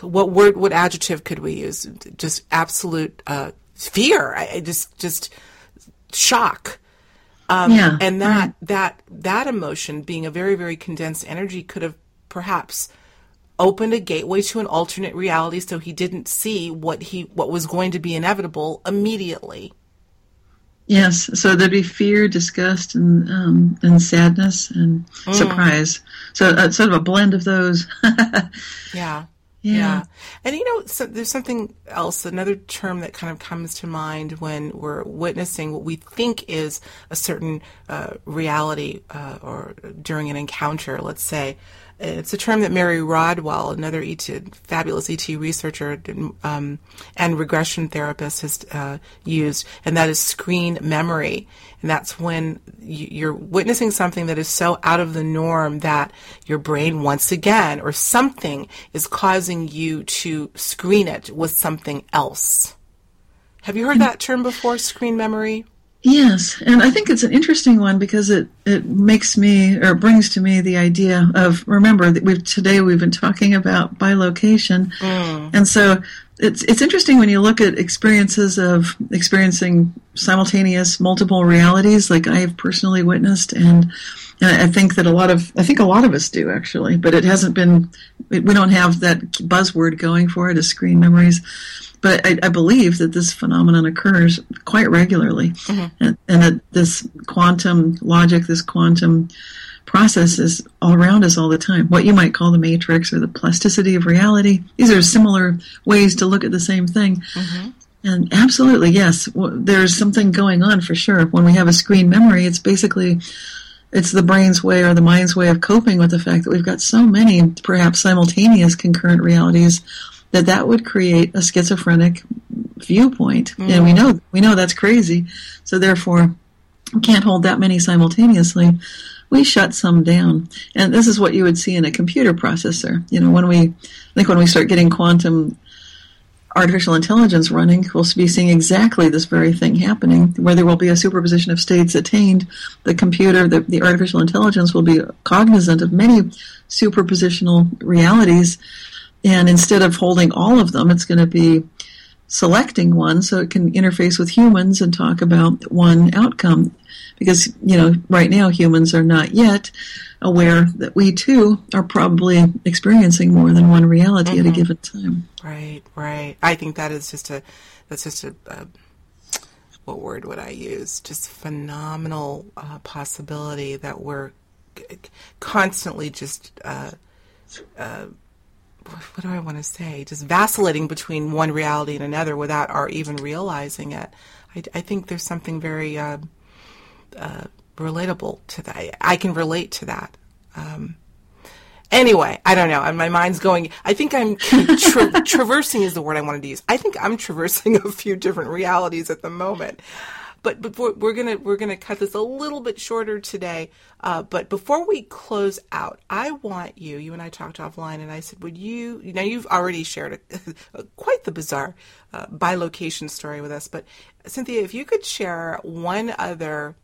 what word what adjective could we use just absolute uh, fear I, just just shock um, yeah. and that right. that that emotion being a very very condensed energy could have perhaps opened a gateway to an alternate reality so he didn't see what he what was going to be inevitable immediately Yes, so there'd be fear, disgust, and um, and sadness and mm. surprise. So uh, sort of a blend of those. yeah. Yeah. yeah. And you know, so there's something else, another term that kind of comes to mind when we're witnessing what we think is a certain uh, reality uh, or during an encounter, let's say. It's a term that Mary Rodwell, another ET, fabulous ET researcher um, and regression therapist, has uh, used, and that is screen memory. And that's when you're witnessing something that is so out of the norm that your brain, once again, or something is causing you to screen it with something else. Have you heard that term before, screen memory? Yes, and I think it's an interesting one because it, it makes me or brings to me the idea of remember that we've today we've been talking about bilocation, mm. and so it's it's interesting when you look at experiences of experiencing simultaneous multiple realities, like I have personally witnessed, and, and I think that a lot of I think a lot of us do actually, but it hasn't been we don't have that buzzword going for it as screen memories but I, I, believe that this phenomenon occurs quite regularly, mm-hmm. and, and, that this quantum logic, this quantum process is all around us all the time. What you might call the matrix or the plasticity of reality. These are similar ways to look at the same thing. Mm-hmm. And absolutely, yes, there's something going on for sure. When we have a screen memory, it's basically it's the brain's way or the mind's way of coping with the fact that we've got so many perhaps simultaneous concurrent realities that that would create a schizophrenic viewpoint, mm. and we know we know that's crazy. So therefore, we can't hold that many simultaneously. We shut some down, and this is what you would see in a computer processor. You know, when we I think when we start getting quantum artificial intelligence running, we'll be seeing exactly this very thing happening, where there will be a superposition of states attained. The computer, the, the artificial intelligence will be cognizant of many superpositional realities, and instead of holding all of them, it's going to be selecting one so it can interface with humans and talk about one outcome. Because, you know, right now humans are not yet aware that we too are probably experiencing more than one reality mm-hmm. at a mm-hmm. given time. Right, right. I think that is just a, that's just a, a what word would I use? Just phenomenal uh, possibility that we're constantly just uh, uh, what do I want to say? Just vacillating between one reality and another without our even realizing it. I, I think there's something very uh, uh, relatable to that. I can relate to that. Um, anyway, I don't know. My mind's going. I think I'm tra- traversing is the word I wanted to use. I think I'm traversing a few different realities at the moment. But before we're gonna we're gonna cut this a little bit shorter today. Uh, but before we close out, I want you. You and I talked offline, and I said, "Would you?" Now you've already shared a, quite the bizarre uh, bilocation story with us. But Cynthia, if you could share one other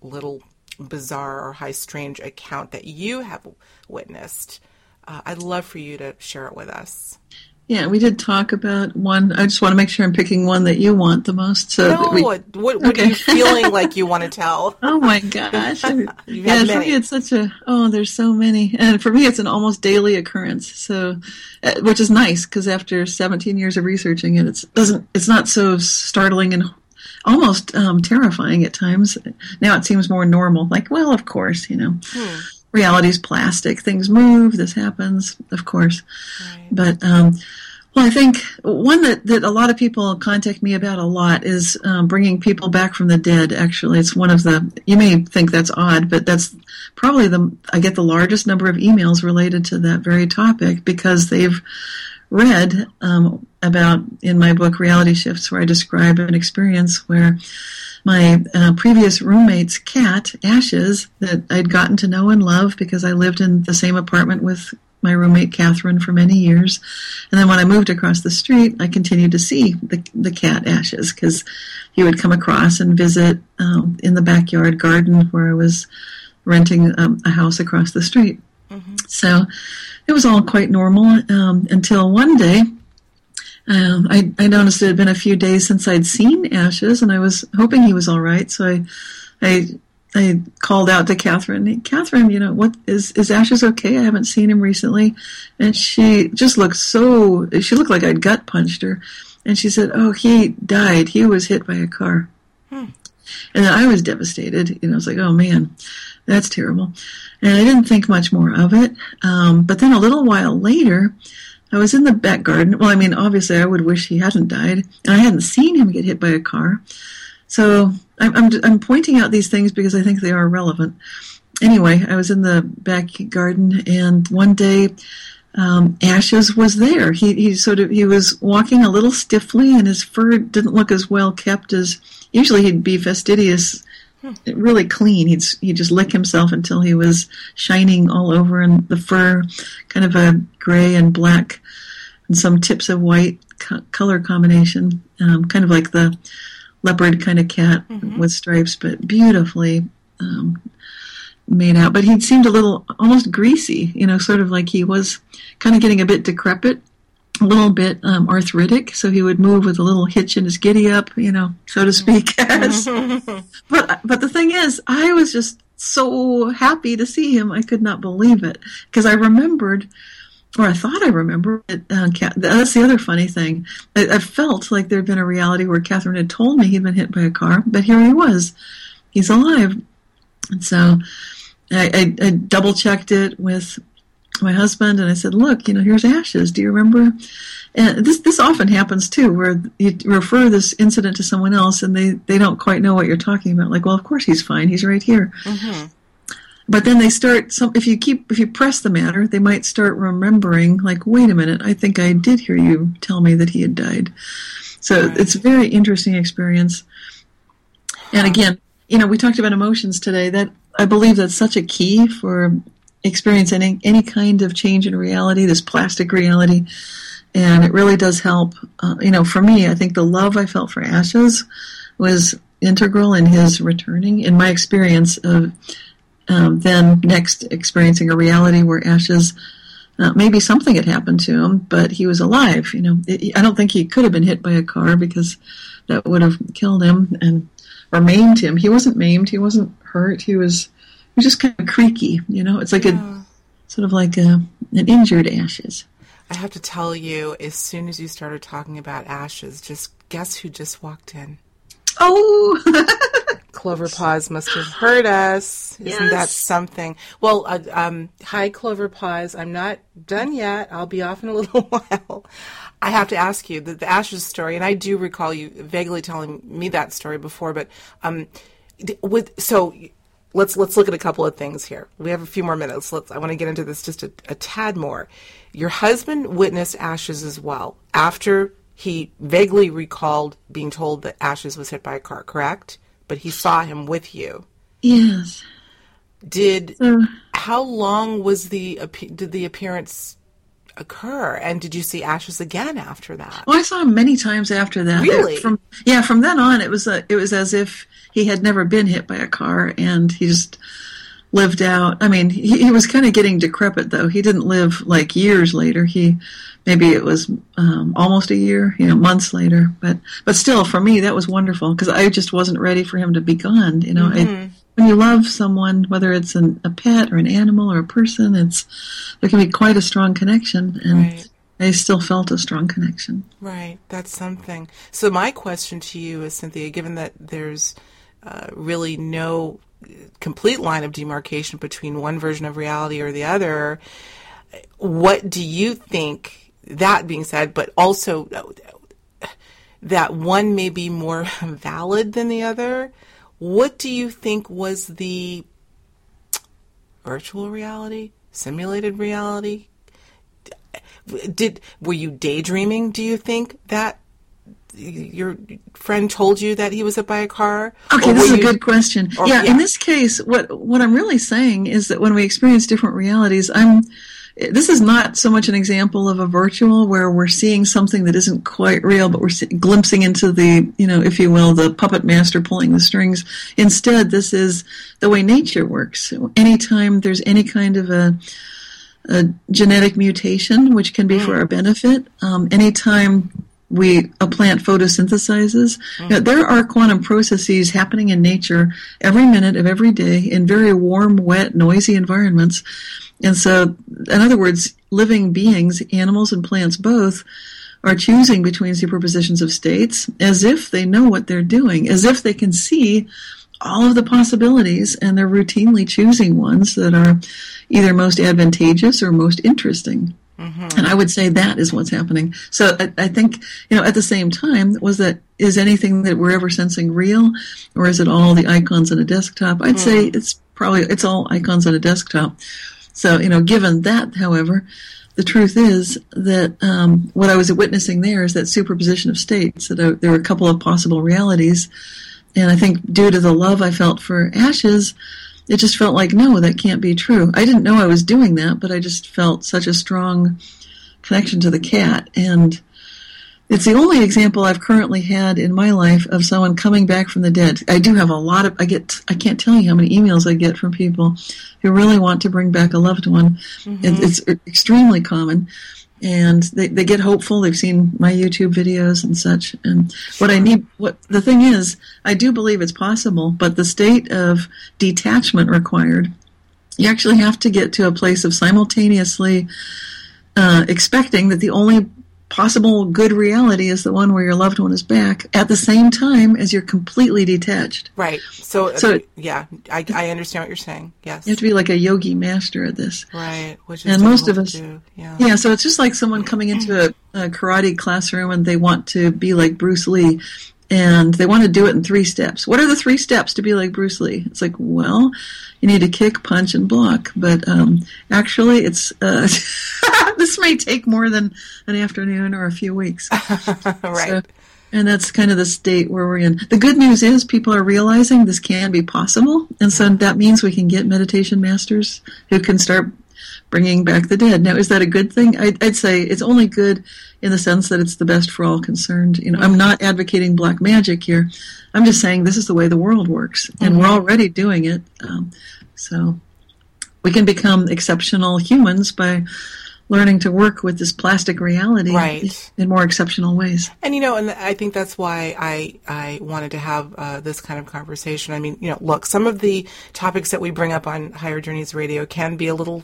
little bizarre or high strange account that you have witnessed, uh, I'd love for you to share it with us. Yeah, we did talk about one. I just want to make sure I'm picking one that you want the most. So no, we, what, what okay. are you feeling like you want to tell? Oh my gosh! yeah, for me it's such a oh, there's so many, and for me it's an almost daily occurrence. So, uh, which is nice because after 17 years of researching it, it's doesn't it's not so startling and almost um, terrifying at times. Now it seems more normal. Like, well, of course, you know. Hmm reality's plastic. Things move. This happens, of course. Right. But um, well, I think one that, that a lot of people contact me about a lot is um, bringing people back from the dead. Actually, it's one of the. You may think that's odd, but that's probably the. I get the largest number of emails related to that very topic because they've read um, about in my book Reality Shifts, where I describe an experience where my uh, previous roommate's cat, Ashes, that I'd gotten to know and love because I lived in the same apartment with my roommate Catherine for many years. And then when I moved across the street, I continued to see the, the cat Ashes because he would come across and visit um, in the backyard garden where I was renting um, a house across the street. Mm-hmm. So it was all quite normal um, until one day um, I, I, noticed it had been a few days since I'd seen Ashes, and I was hoping he was all right. So I, I, I called out to Catherine. Catherine, you know, what is is Ashes okay? I haven't seen him recently, and she just looked so. She looked like I'd gut punched her, and she said, "Oh, he died. He was hit by a car." Hmm. And I was devastated. You know, I was like, "Oh man, that's terrible," and I didn't think much more of it. Um, but then a little while later. I was in the back garden. Well, I mean, obviously, I would wish he hadn't died, and I hadn't seen him get hit by a car. So I'm, I'm, I'm pointing out these things because I think they are relevant. Anyway, I was in the back garden, and one day, um, Ashes was there. He he sort of he was walking a little stiffly, and his fur didn't look as well kept as usually. He'd be fastidious really clean. He'd he'd just lick himself until he was shining all over, and the fur, kind of a gray and black, and some tips of white co- color combination, um, kind of like the leopard kind of cat mm-hmm. with stripes, but beautifully um, made out. But he seemed a little almost greasy, you know, sort of like he was kind of getting a bit decrepit a little bit um, arthritic, so he would move with a little hitch in his giddy up, you know, so to speak. but but the thing is, I was just so happy to see him. I could not believe it because I remembered, or I thought I remembered. Uh, that's the other funny thing. I, I felt like there had been a reality where Catherine had told me he'd been hit by a car, but here he was. He's alive. And so I, I, I double checked it with my husband and I said, "Look, you know, here's ashes. Do you remember?" And this this often happens too, where you refer this incident to someone else and they they don't quite know what you're talking about. Like, well, of course he's fine. He's right here. Mm-hmm. But then they start. Some if you keep if you press the matter, they might start remembering. Like, wait a minute, I think I did hear you tell me that he had died. So right. it's a very interesting experience. And again, you know, we talked about emotions today. That I believe that's such a key for experience any any kind of change in reality, this plastic reality, and it really does help. Uh, you know, for me, I think the love I felt for Ashes was integral in his returning. In my experience of um, then next experiencing a reality where Ashes. Uh, maybe something had happened to him, but he was alive. You know, it, I don't think he could have been hit by a car because that would have killed him and or maimed him. He wasn't maimed. He wasn't hurt. He was was just kind of creaky. You know, it's like yeah. a sort of like a, an injured ashes. I have to tell you, as soon as you started talking about ashes, just guess who just walked in? Oh, Clover Paws must have heard us. Isn't yes. that something? Well, uh, um, hi, Clover Paws. I'm not done yet. I'll be off in a little while. I have to ask you the, the ashes story, and I do recall you vaguely telling me that story before. But um, with so let's let's look at a couple of things here. We have a few more minutes. Let's. I want to get into this just a, a tad more. Your husband witnessed Ashes as well after he vaguely recalled being told that Ashes was hit by a car, correct? But he saw him with you. Yes. Did uh, how long was the did the appearance occur? And did you see Ashes again after that? Well, I saw him many times after that. Really? It, from yeah, from then on, it was a, it was as if he had never been hit by a car, and he just lived out. I mean, he, he was kind of getting decrepit though. He didn't live like years later. He maybe it was um, almost a year, you know, months later. But but still, for me, that was wonderful because I just wasn't ready for him to be gone. You know, mm-hmm. I, when you love someone, whether it's an, a pet or an animal or a person, it's there can be quite a strong connection, and right. I still felt a strong connection. Right, that's something. So my question to you is, Cynthia, given that there's uh, really no complete line of demarcation between one version of reality or the other. What do you think? That being said, but also that one may be more valid than the other. What do you think was the virtual reality, simulated reality? Did were you daydreaming? Do you think that your friend told you that he was hit by a car? Okay, this is a good question. Or, yeah, yeah, in this case, what what I'm really saying is that when we experience different realities, I'm this is not so much an example of a virtual where we're seeing something that isn't quite real, but we're glimpsing into the, you know, if you will, the puppet master pulling the strings. Instead, this is the way nature works. Anytime there's any kind of a, a genetic mutation, which can be for mm. our benefit, um, anytime we a plant photosynthesizes. Mm. Know, there are quantum processes happening in nature every minute of every day in very warm, wet, noisy environments. And so, in other words, living beings, animals and plants both, are choosing between superpositions of states as if they know what they're doing, as if they can see all of the possibilities, and they're routinely choosing ones that are either most advantageous or most interesting. Mm-hmm. And I would say that is what's happening. So I, I, think, you know, at the same time, was that, is anything that we're ever sensing real? Or is it all the icons on a desktop? I'd mm. say it's probably, it's all icons on a desktop. So, you know, given that, however, the truth is that um, what I was witnessing there is that superposition of states, that uh, there were a couple of possible realities. And I think due to the love I felt for Ashes, it just felt like, no, that can't be true. I didn't know I was doing that, but I just felt such a strong connection to the cat. And it's the only example I've currently had in my life of someone coming back from the dead. I do have a lot of, I get, I can't tell you how many emails I get from people who really want to bring back a loved one. Mm-hmm. It's extremely common and they, they get hopeful. They've seen my YouTube videos and such. And what I need, what the thing is, I do believe it's possible, but the state of detachment required, you actually have to get to a place of simultaneously uh, expecting that the only possible good reality is the one where your loved one is back at the same time as you're completely detached. Right. So, uh, so yeah, I, I understand what you're saying. Yes. You have to be like a yogi master at this. Right. Which and most of us, yeah. yeah. So it's just like someone coming into a, a karate classroom and they want to be like Bruce Lee and they want to do it in three steps. What are the three steps to be like Bruce Lee? It's like, well, you need to kick, punch, and block. But um, actually, it's uh, this may take more than an afternoon or a few weeks. right. So, and that's kind of the state where we're in. The good news is people are realizing this can be possible, and so that means we can get meditation masters who can start bringing back the dead. Now, is that a good thing? I'd, I'd, say it's only good in the sense that it's the best for all concerned. You know, I'm not advocating black magic here. I'm just saying this is the way the world works, and mm-hmm. we're already doing it. Um, so we can become exceptional humans by learning to work with this plastic reality right. in more exceptional ways. And you know, and I think that's why I I wanted to have uh, this kind of conversation. I mean, you know, look, some of the topics that we bring up on Higher Journeys Radio can be a little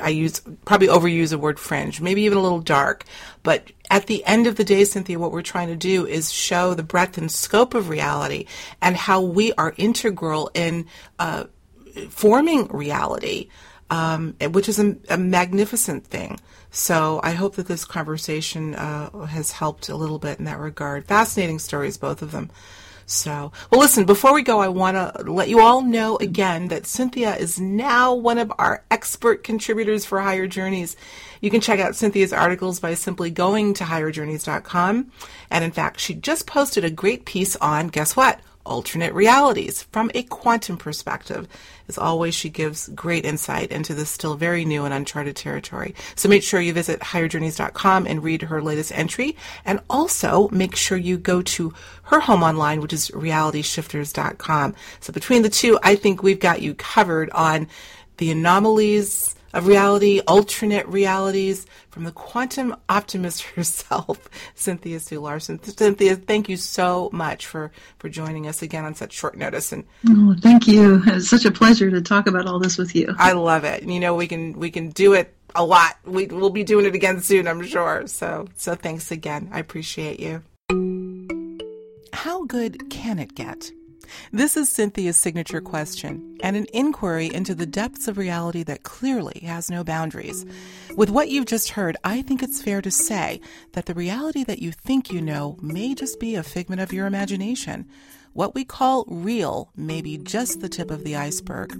I use probably overuse the word fringe, maybe even a little dark, but at the end of the day, Cynthia, what we're trying to do is show the breadth and scope of reality and how we are integral in uh, forming reality um, which is a, a, magnificent thing. So I hope that this conversation uh, has helped a little bit in that regard. Fascinating stories, both of them. So, well, listen, before we go, I want to let you all know again that Cynthia is now one of our expert contributors for Higher Journeys. You can check out Cynthia's articles by simply going to higherjourneys.com. And in fact, she just posted a great piece on, guess what? Alternate realities from a quantum perspective. As always, she gives great insight into this still very new and uncharted territory. So make sure you visit higherjourneys.com and read her latest entry. And also make sure you go to her home online, which is realityshifters.com. So between the two, I think we've got you covered on the anomalies of reality, alternate realities from the quantum optimist herself, Cynthia Sue Larson. Cynthia, thank you so much for, for joining us again on such short notice. And oh, thank you. It's such a pleasure to talk about all this with you. I love it. You know, we can we can do it a lot. We, we'll be doing it again soon, I'm sure. So so thanks again. I appreciate you. How good can it get? This is Cynthia's signature question and an inquiry into the depths of reality that clearly has no boundaries. With what you've just heard, I think it's fair to say that the reality that you think you know may just be a figment of your imagination. What we call real may be just the tip of the iceberg.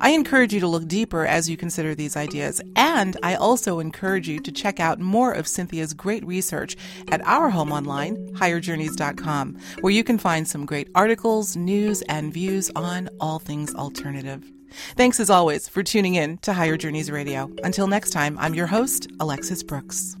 I encourage you to look deeper as you consider these ideas, and I also encourage you to check out more of Cynthia's great research at our home online, higherjourneys.com, where you can find some great articles, news, and views on all things alternative. Thanks as always for tuning in to Higher Journeys Radio. Until next time, I'm your host, Alexis Brooks.